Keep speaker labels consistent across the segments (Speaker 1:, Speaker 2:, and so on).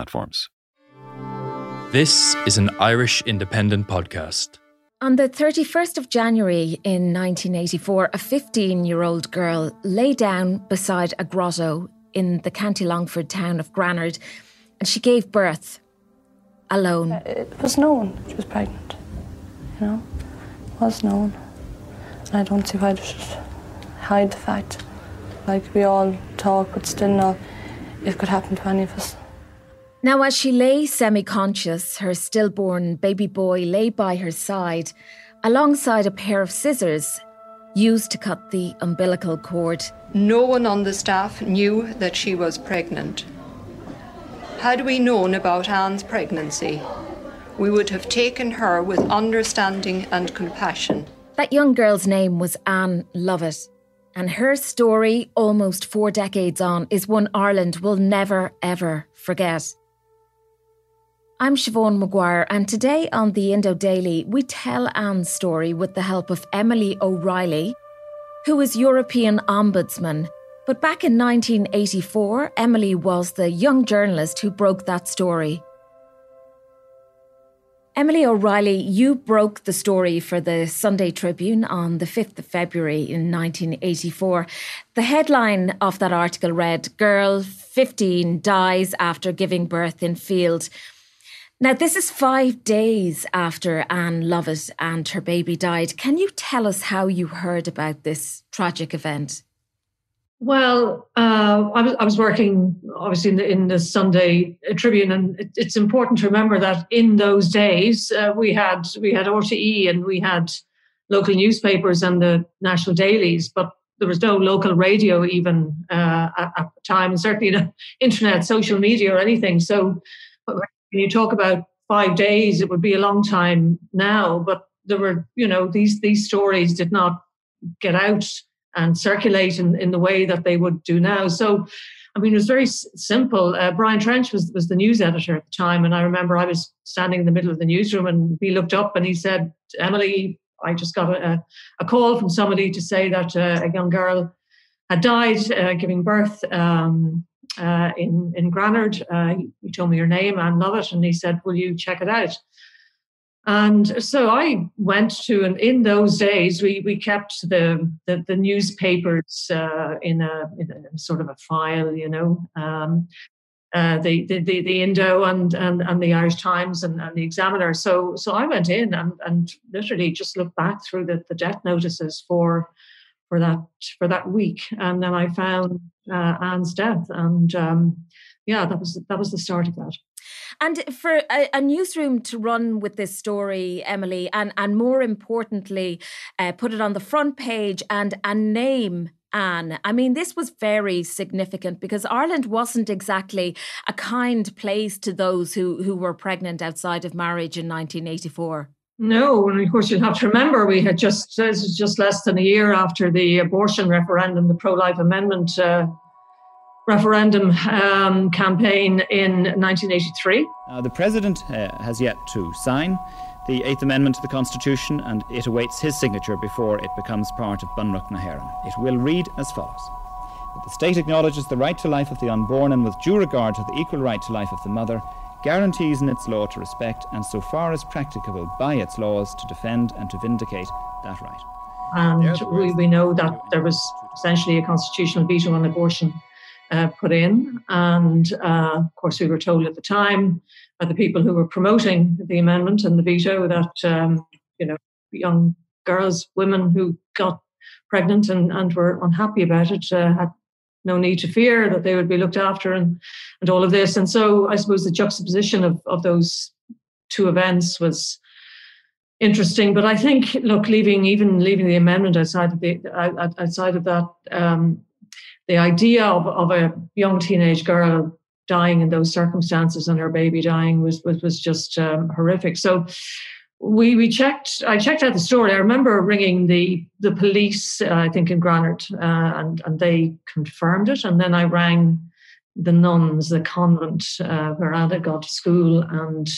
Speaker 1: platforms.
Speaker 2: This is an Irish independent podcast.
Speaker 3: On the 31st of January in 1984, a 15 year old girl lay down beside a grotto in the County Longford town of Granard and she gave birth alone.
Speaker 4: Uh, it was known she was pregnant, you know, it was known. And I don't see why they should hide the fact. Like we all talk, but still know it could happen to any of us.
Speaker 3: Now, as she lay semi conscious, her stillborn baby boy lay by her side alongside a pair of scissors used to cut the umbilical cord.
Speaker 5: No one on the staff knew that she was pregnant. Had we known about Ann's pregnancy, we would have taken her with understanding and compassion.
Speaker 3: That young girl's name was Ann Lovett, and her story, almost four decades on, is one Ireland will never, ever forget. I'm Siobhán Maguire, and today on the Indo Daily, we tell Ann's story with the help of Emily O'Reilly, who is European Ombudsman. But back in 1984, Emily was the young journalist who broke that story. Emily O'Reilly, you broke the story for the Sunday Tribune on the 5th of February in 1984. The headline of that article read Girl 15 dies after giving birth in field. Now, this is five days after Ann Lovett and her baby died. Can you tell us how you heard about this tragic event?
Speaker 6: Well, uh, I, was, I was working obviously in the, in the Sunday Tribune, and it, it's important to remember that in those days uh, we had we had RTE and we had local newspapers and the national dailies, but there was no local radio even uh, at, at, the time, and certainly no internet, social media, or anything. So when you talk about five days, it would be a long time now, but there were, you know, these these stories did not get out and circulate in, in the way that they would do now. So, I mean, it was very s- simple. Uh, Brian Trench was was the news editor at the time, and I remember I was standing in the middle of the newsroom, and he looked up and he said, "Emily, I just got a, a call from somebody to say that uh, a young girl had died uh, giving birth." Um, uh, in in Granard. Uh, he told me your name, Ann Lovett, and he said, "Will you check it out?" And so I went to, and in those days we we kept the the, the newspapers uh, in, a, in, a, sort of a file, you know. Um, uh, the, the, the the Indo and and and the Irish Times and, and the Examiner. So so I went in and and literally just looked back through the, the death notices for for that for that week, and then I found uh, Ann's death, and um, yeah, that was that was the start of that.
Speaker 3: And for a, a, newsroom to run with this story, Emily, and and more importantly, uh, put it on the front page and and name Ann. I mean, this was very significant because Ireland wasn't exactly a kind place to those who who were pregnant outside of marriage in 1984.
Speaker 6: No, and of course you'll have to remember we had just this is just less than a year after the abortion referendum, the pro-life amendment uh, referendum um, campaign in 1983.
Speaker 7: Uh, the president uh, has yet to sign the Eighth Amendment to the Constitution, and it awaits his signature before it becomes part of Bunreacht na hÉireann. It will read as follows. The state acknowledges the right to life of the unborn and with due regard to the equal right to life of the mother guarantees in its law to respect and so far as practicable by its laws to defend and to vindicate that right.
Speaker 6: And we, we know that there was essentially a constitutional veto on abortion uh, put in. And uh, of course, we were told at the time by the people who were promoting the amendment and the veto that, um, you know, young girls, women who got pregnant and, and were unhappy about it uh, had no need to fear that they would be looked after and, and all of this. And so I suppose the juxtaposition of, of those two events was interesting. But I think, look, leaving even leaving the amendment outside of the outside of that, um, the idea of, of a young teenage girl dying in those circumstances and her baby dying was was, was just um, horrific. So we we checked. I checked out the story. I remember ringing the the police. Uh, I think in Granard, uh, and and they confirmed it. And then I rang the nuns, the convent uh, where Anna got to school, and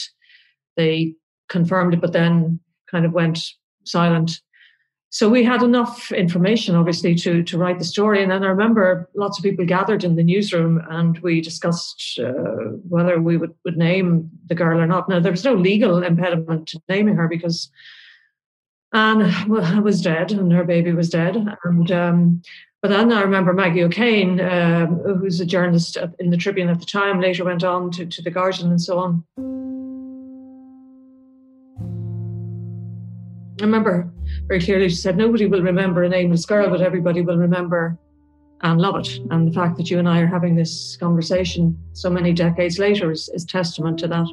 Speaker 6: they confirmed it. But then kind of went silent. So we had enough information, obviously, to to write the story. And then I remember lots of people gathered in the newsroom, and we discussed uh, whether we would, would name the girl or not. Now there was no legal impediment to naming her because Ann was dead and her baby was dead. And um, but then I remember Maggie O'Kane, um, who's a journalist in the Tribune at the time, later went on to, to the Guardian and so on. I remember very clearly she said, Nobody will remember a nameless girl, but everybody will remember Ann Lovett. And the fact that you and I are having this conversation so many decades later is, is testament to that.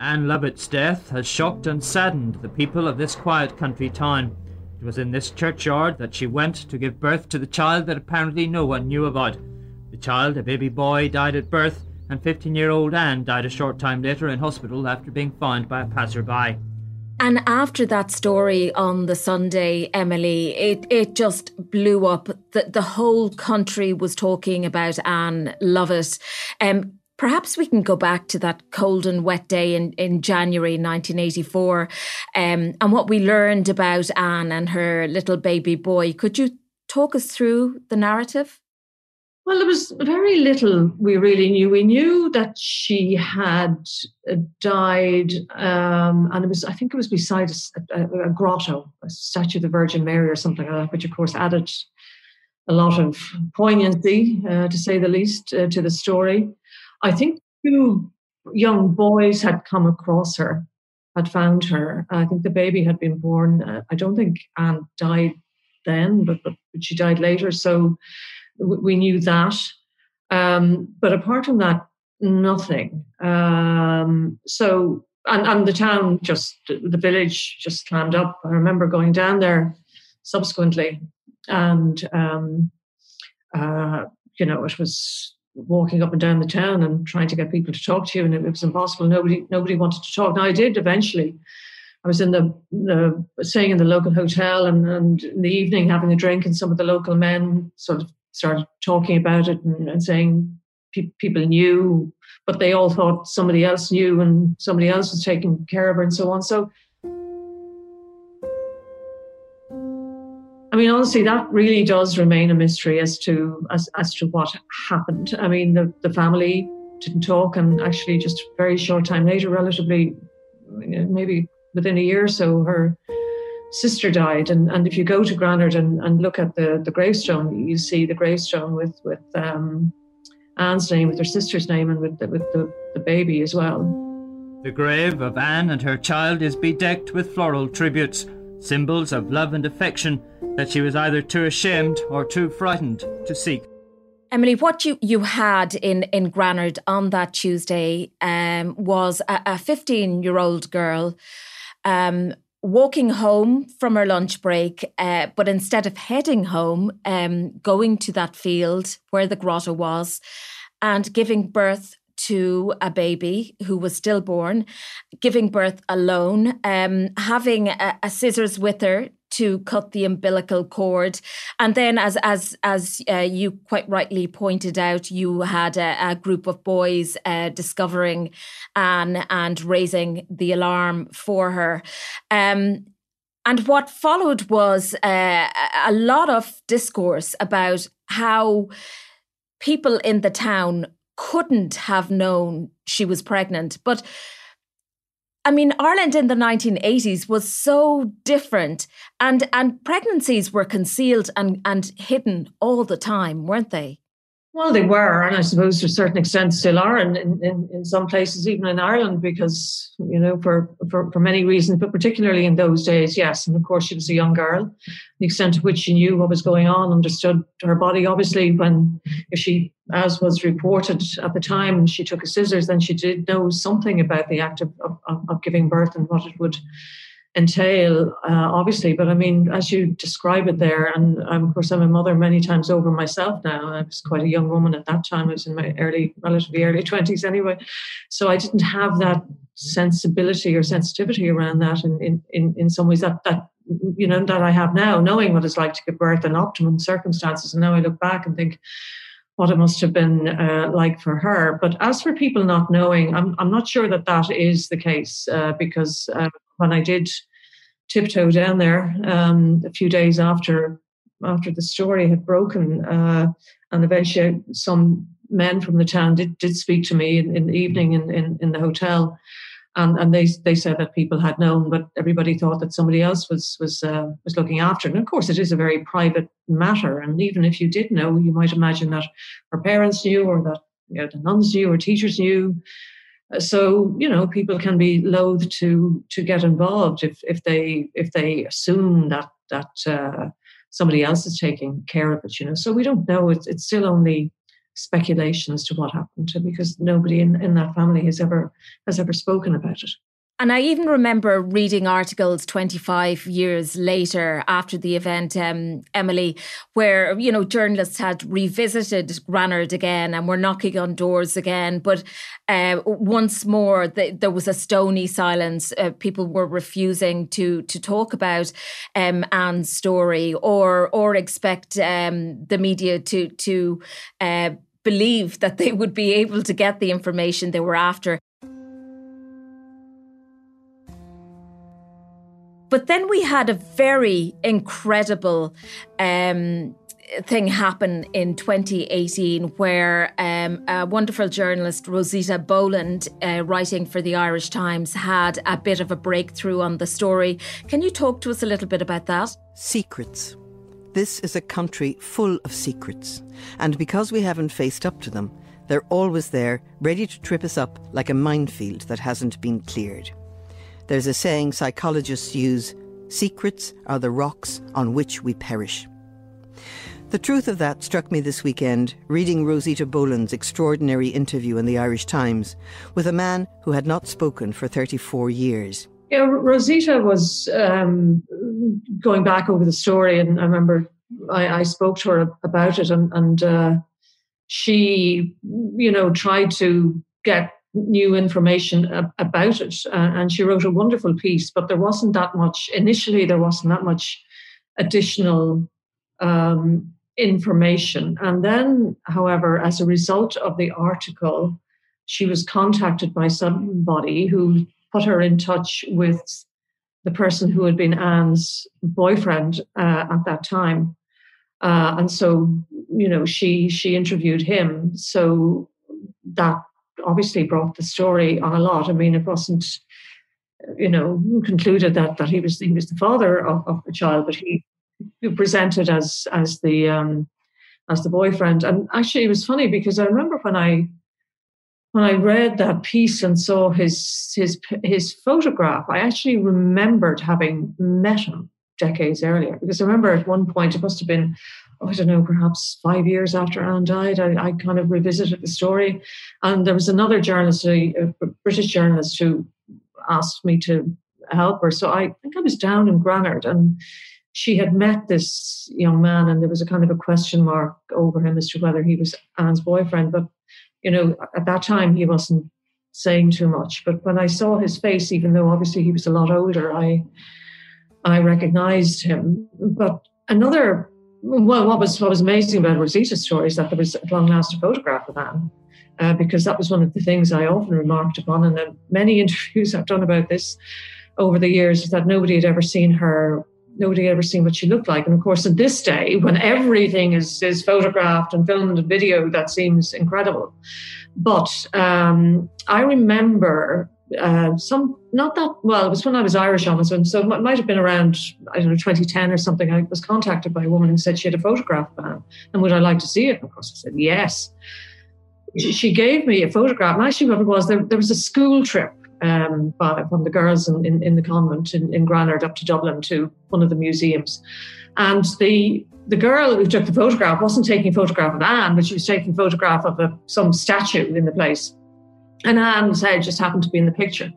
Speaker 8: Ann Lovett's death has shocked and saddened the people of this quiet country town. It was in this churchyard that she went to give birth to the child that apparently no one knew about. The child, a baby boy, died at birth, and 15 year old Ann died a short time later in hospital after being found by a passerby.
Speaker 3: And after that story on the Sunday, Emily, it, it just blew up. The, the whole country was talking about Ann Lovett. Um, perhaps we can go back to that cold and wet day in, in January 1984 um, and what we learned about Ann and her little baby boy. Could you talk us through the narrative?
Speaker 6: Well, there was very little we really knew. We knew that she had uh, died, um, and it was, I think it was beside a, a, a, grotto, a statue of the Virgin Mary or something like that, which of course added a lot of poignancy, uh, to say the least, uh, to the story. I think two young boys had come across her, had found her. I think the baby had been born. Uh, I don't think Ann died then, but, but she died later. So we knew that. Um, but apart from that, nothing. Um, so, and, and the town just, the village just clammed up. I remember going down there subsequently and, um, uh, you know, it was walking up and down the town and trying to get people to talk to you, and it, was impossible. Nobody, nobody wanted to talk. Now I did eventually. I was in the, the staying in the local hotel, and, and in the evening having a drink, and some of the local men sort of started talking about it and, and saying pe- people knew, but they all thought somebody else knew and somebody else was taking care of her and so on. So, I mean, honestly, that really does remain a mystery as to as, as to what happened. I mean, the, the family didn't talk, and actually, just a very short time later, relatively, maybe within a year or so, her sister died. And, and if you go to Granard and, and look at the, the gravestone, you see the gravestone with, with um, Ann's name, with her sister's name, and with the, with the, the baby as well.
Speaker 8: The grave of Ann and her child is bedecked with floral tributes, symbols of love and affection that she was either too ashamed or too frightened to seek.
Speaker 3: Emily, what you, you had in, in Granard on that Tuesday um, was a 15 year old girl um, walking home from her lunch break, uh, but instead of heading home, um, going to that field where the grotto was and giving birth to a baby who was stillborn, giving birth alone, um, having a, a scissors with her to cut the umbilical cord. And then, as as as uh, you quite rightly pointed out, you had a, a group of boys uh, discovering Ann and raising the alarm for her. Um, and what followed was uh, a lot of discourse about how people in the town couldn't have known she was pregnant, but I mean, Ireland in the 1980s was so different, and and pregnancies were concealed and and hidden all the time, weren't they?
Speaker 6: Well, they were, and I suppose to a certain extent still are in, in, in some places, even in Ireland, because, you know, for, for, for many reasons, but particularly in those days, yes. And of course, she was a young girl. The extent to which she knew what was going on, understood her body, obviously, when, if she, as was reported at the time, she took a scissors, then she did know something about the act of, of, of giving birth and what it would entail, uh, obviously. But I mean, as you describe it there, and of course, I'm a mother many times over myself now. I was quite a young woman at that time. I was in my early, relatively early 20s anyway. So I didn't have that sensibility or sensitivity around that in, in, in, some ways that, that, you know, that I have now, knowing what it's like to give birth in optimum circumstances. And now I look back and think, what it must have been uh, like for her. But as for people not knowing, I'm, I'm not sure that that is the case uh, because uh, when I did tiptoe down there um, a few days after after the story had broken, uh, and eventually some men from the town did, did speak to me in, in the evening in, in, in the hotel. And, and they they said that people had known, but everybody thought that somebody else was was uh, was looking after it. And of course, it is a very private matter. And even if you did know, you might imagine that her parents knew, or that you know, the nuns knew, or teachers knew. So you know, people can be loath to to get involved if if they if they assume that that uh, somebody else is taking care of it. You know, so we don't know. It's it's still only speculation as to what happened to because nobody in, in that family has ever has ever spoken about it.
Speaker 3: And I even remember reading articles 25 years later after the event, um, Emily, where, you know, journalists had revisited Granard again and were knocking on doors again. But uh, once more, the, there was a stony silence. Uh, people were refusing to to talk about um, Ann's story or or expect um, the media to to uh, believe that they would be able to get the information they were after. But then we had a very incredible um, thing happen in 2018 where um, a wonderful journalist, Rosita Boland, uh, writing for the Irish Times, had a bit of a breakthrough on the story. Can you talk to us a little bit about that?
Speaker 9: Secrets. This is a country full of secrets. And because we haven't faced up to them, they're always there, ready to trip us up like a minefield that hasn't been cleared. There's a saying psychologists use secrets are the rocks on which we perish. The truth of that struck me this weekend reading Rosita Boland's extraordinary interview in the Irish Times with a man who had not spoken for 34 years.
Speaker 6: Yeah, Rosita was um, going back over the story, and I remember I, I spoke to her about it, and, and uh, she, you know, tried to get new information about it. Uh, and she wrote a wonderful piece, but there wasn't that much, initially, there wasn't that much additional um, information. And then, however, as a result of the article, she was contacted by somebody who put her in touch with the person who had been Ann's boyfriend uh, at that time. Uh, and so, you know, she she interviewed him. So that obviously brought the story on a lot. I mean, it wasn't, you know, concluded that that he was he was the father of, of the child, but he, he presented as as the um, as the boyfriend. And actually, it was funny because I remember when I when I read that piece and saw his his his photograph, I actually remembered having met him decades earlier because I remember at one point it must have been I don't know, perhaps five years after Ann died, I, I, kind of revisited the story. And there was another journalist, a, a, British journalist, who asked me to help her. So I think I was down in Granard and she had met this young man, and there was a kind of a question mark over him as to whether he was Ann's boyfriend. But, you know, at that time, he wasn't saying too much. But when I saw his face, even though obviously he was a lot older, I I recognized him. But another well, what was what was amazing about Rosita's story is that there was a long last a photograph of Ann, uh, because that was one of the things I often remarked upon, and then many interviews I've done about this over the years is that nobody had ever seen her, nobody had ever seen what she looked like, and of course, in this day when everything is is photographed and filmed and video, that seems incredible. But um, I remember uh, some not that well. It was when I was Irish ombudsman, so it might have been around I don't know 2010 or something. I was contacted by a woman who said she had a photograph of Ann and would I like to see it? Of course, I said yes. She, gave me a photograph, and actually, what it was there, there was a school trip um, by, from the girls in, in, in the convent in, in Granard up to Dublin to one of the museums, and the the girl who took the photograph wasn't taking a photograph of Ann, but she was taking a photograph of a, some statue in the place. And Ann's head just happened to be in the picture.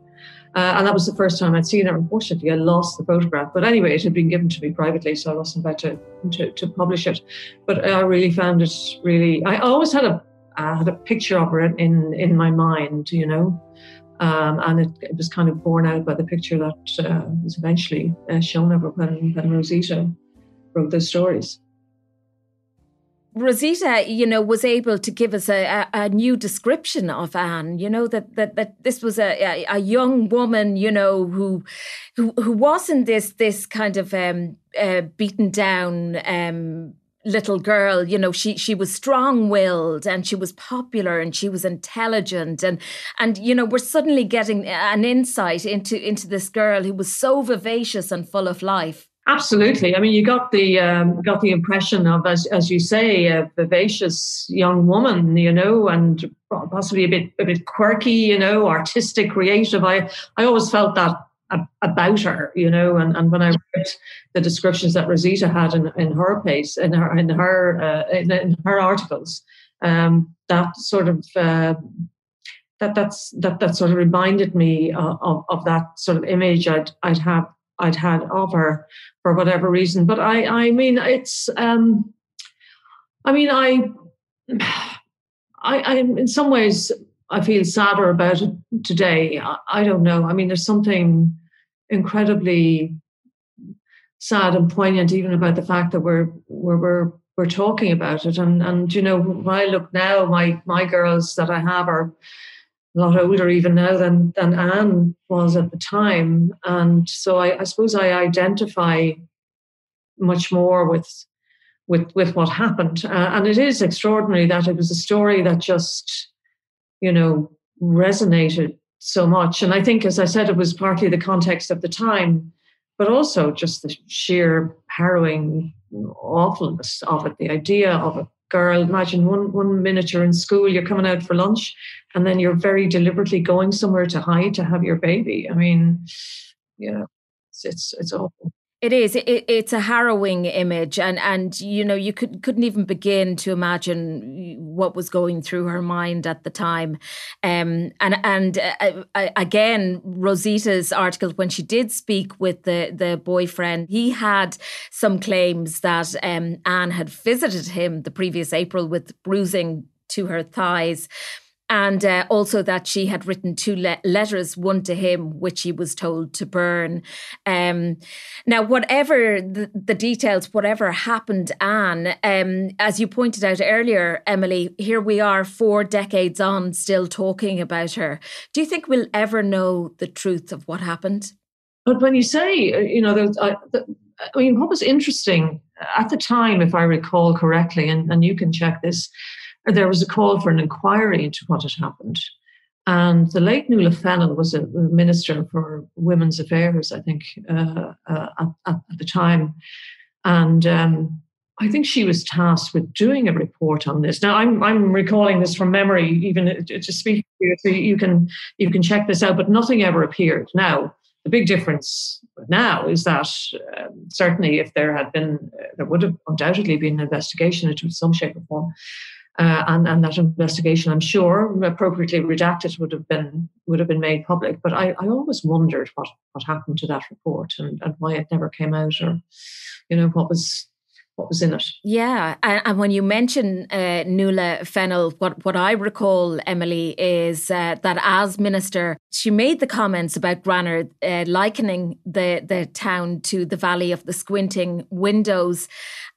Speaker 6: Uh, and that was the first time I'd seen her. Unfortunately, I lost the photograph. But anyway, it had been given to me privately, so I wasn't about to, to, to publish it. But I really found it really. I always had a I had a picture of her in in my mind, you know, um, and it, it, was kind of borne out by the picture that uh, was eventually uh, shown of when, when Rosita wrote those stories.
Speaker 3: Rosita, you know, was able to give us a, a, a, new description of Ann. You know that that, that this was a, a, young woman, you know, who who who wasn't this this kind of um, uh, beaten down um, little girl. You know, she she was strong willed and she was popular and she was intelligent and and you know we're suddenly getting an insight into into this girl who was so vivacious and full of life.
Speaker 6: Absolutely. I mean, you got the um, got the impression of, as as you say, a vivacious young woman, you know, and possibly a bit a bit quirky, you know, artistic, creative. I I always felt that about her, you know, and, and when I read the descriptions that Rosita had in, in her piece, in her in her uh, in, in, her articles, um, that sort of uh, that that's that that sort of reminded me of, of, of that sort of image I'd I'd have I'd had of her for whatever reason. But I, I mean, it's, um, I mean, I, I, I, in some ways, I feel sadder about it today. I, I don't know. I mean, there's something incredibly sad and poignant even about the fact that we're we're we're, we're talking about it. And and you know, when I look now, my my girls that I have are a lot older even now than than Ann was at the time, and so I, I suppose I identify much more with with with what happened. Uh, and it is extraordinary that it was a story that just, you know, resonated so much. And I think, as I said, it was partly the context of the time, but also just the sheer harrowing awfulness of it. The idea of a girl. Imagine one one minute you're in school, you're coming out for lunch, and then you're very deliberately going somewhere to hide to have your baby. I mean, know, it's it's, it's awful.
Speaker 3: It is. It, it's a harrowing image, and and you know you could couldn't even begin to imagine what was going through her mind at the time. Um, and and uh, uh, again, Rosita's article when she did speak with the the boyfriend, he had some claims that um, Ann had visited him the previous April with bruising to her thighs and uh, also that she had written two le- letters, one to him, which he was told to burn. Um, now, whatever the, the, details, whatever happened, Ann, um, as you pointed out earlier, Emily, here we are four decades on, still talking about her. Do you think we'll ever know the truth of what happened?
Speaker 6: But when you say, uh, you know, I, the, I mean, what was interesting at the time, if I recall correctly, and, and you can check this, there was a call for an inquiry into what had happened. And the late Nuala Fennell was a minister for women's affairs, I think, uh, uh, at, at, the time. And um, I think she was tasked with doing a report on this. Now, I'm, I'm recalling this from memory, even to speak to you, so you can, you can check this out, but nothing ever appeared. Now, the big difference now is that um, certainly if there had been, uh, there would have undoubtedly been an investigation into some shape or form. Uh, and, and that investigation, I'm sure, appropriately redacted, would have been would have been made public. But I, I always wondered what, what happened to that report and, and why it never came out, or you know what was what was in it.
Speaker 3: Yeah, and, and when you mention uh, Nuala Fennell, what what I recall, Emily, is uh, that as minister, she made the comments about Granard uh, likening the the town to the Valley of the Squinting Windows,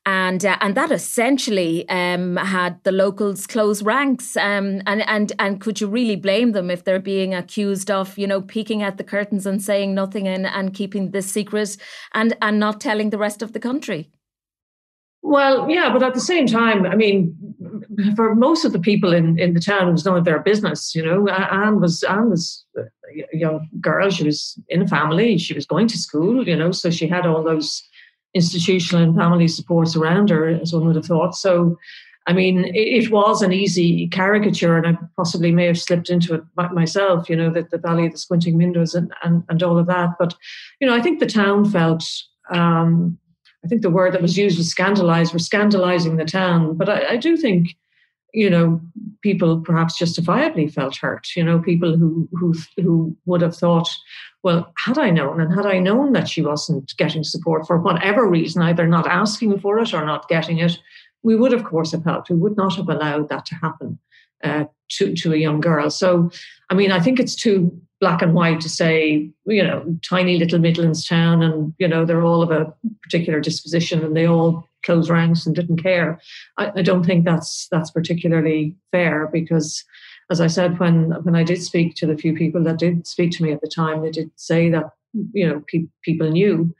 Speaker 3: and uh, and that essentially um, had the locals close ranks. Um, and and and could you really blame them if they're being accused of you know peeking at the curtains and saying nothing and, and keeping this secret and and not telling the rest of the country?
Speaker 6: Well, yeah, but at the same time, I mean, for most of the people in, in the town, it was none of their business. You know, Ann was Ann was, a young girl. She was in a family. She was going to school, you know, so she had all those institutional and family supports around her, as one would have thought. So, I mean, it, it was an easy caricature, and I possibly may have slipped into it myself, you know, that the Valley of the Squinting Windows and, and, and all of that. But, you know, I think the town felt, um, I think the word that was used was scandalized, we're scandalizing the town. But I, I do think, you know, people perhaps justifiably felt hurt. You know, people who who who would have thought, well, had I known, and had I known that she wasn't getting support for whatever reason, either not asking for it or not getting it, we would, of course, have helped. We would not have allowed that to happen uh, to to a young girl. So, I mean, I think it's too black and white to say, you know, tiny little Midlands town, and you know they're all of a particular disposition, and they all closed ranks and didn't care. I, I don't think that's that's particularly fair because as I said, when when I did speak to the few people that did speak to me at the time, they did say that you know pe- people knew.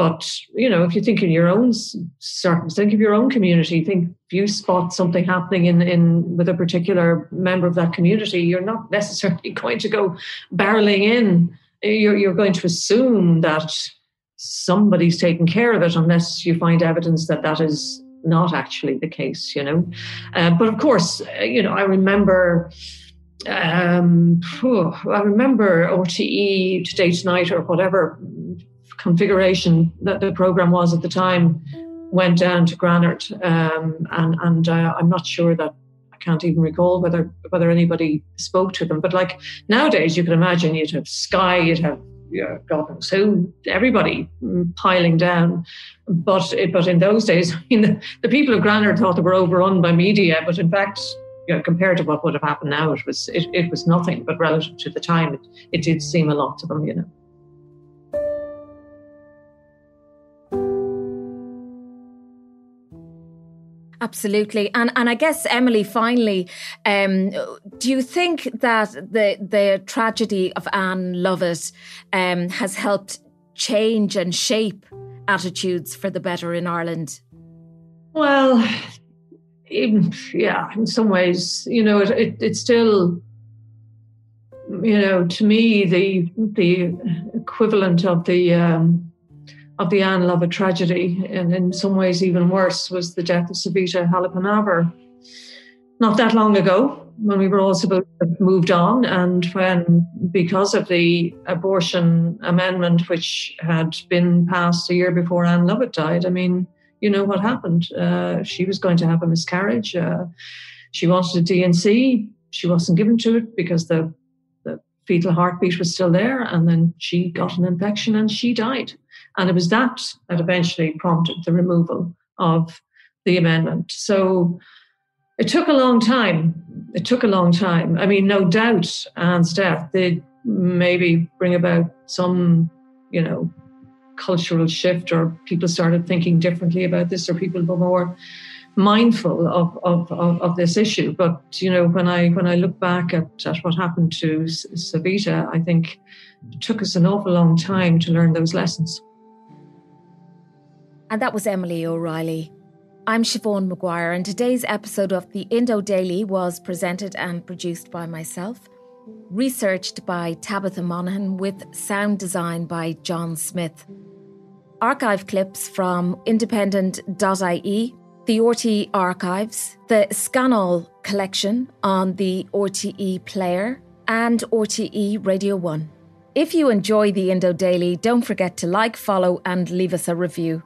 Speaker 6: But you know, if you think in your own circumstance, think of your own community. Think if you spot something happening in in with a particular member of that community, you're not necessarily going to go barreling in. You're you're going to assume that somebody's taking care of it unless you find evidence that that is not actually the case, you know. Uh, but of course, uh, you know, I remember. Um, I remember RTE Today Tonight or whatever configuration that the program was at the time went down to Granard, um, and and uh, I'm not sure that I can't even recall whether whether anybody spoke to them. But like nowadays, you can imagine you'd have Sky, you'd have yeah, God knows who, everybody piling down. But but in those days, I mean, the, the people of Granard thought they were overrun by media, but in fact, you know, compared to what would have happened now, it was it, it was nothing. But relative to the time, it, it did seem a lot to them, you know.
Speaker 3: Absolutely, and and I guess Emily, finally, um, do you think that the the tragedy of Ann Lovett um, has helped change and shape attitudes for the better in Ireland?
Speaker 6: Well, in, yeah, in some ways, you know, it, it, it's still, you know, to me the the equivalent of the. Um, of the Ann Lovett tragedy, and in some ways even worse, was the death of Savita Halappanavar. Not that long ago, when we were all supposed to have moved on, and when, because of the abortion amendment which had been passed a year before Ann Lovett died, I mean, you know what happened. Uh, she was going to have a miscarriage. Uh, she wanted a D&C. She wasn't given to it because the, the fetal heartbeat was still there, and then she got an infection and she died. And it was that that eventually prompted the removal of the amendment. So it took a long time. It took a long time. I mean, no doubt Ann's death did maybe bring about some, you know, cultural shift or people started thinking differently about this or people were more mindful of, of, of, of, this issue. But, you know, when I when I look back at, at what happened to Savita, I think it took us an awful long time to learn those lessons.
Speaker 3: And that was Emily O'Reilly. I'm Siobhán Maguire, and today's episode of the Indo Daily was presented and produced by myself, researched by Tabitha Monaghan, with sound design by John Smith. Archive clips from independent.ie, the RTE archives, the Scannal collection on the RTE player, and RTE Radio 1. If you enjoy the Indo Daily, don't forget to like, follow, and leave us a review.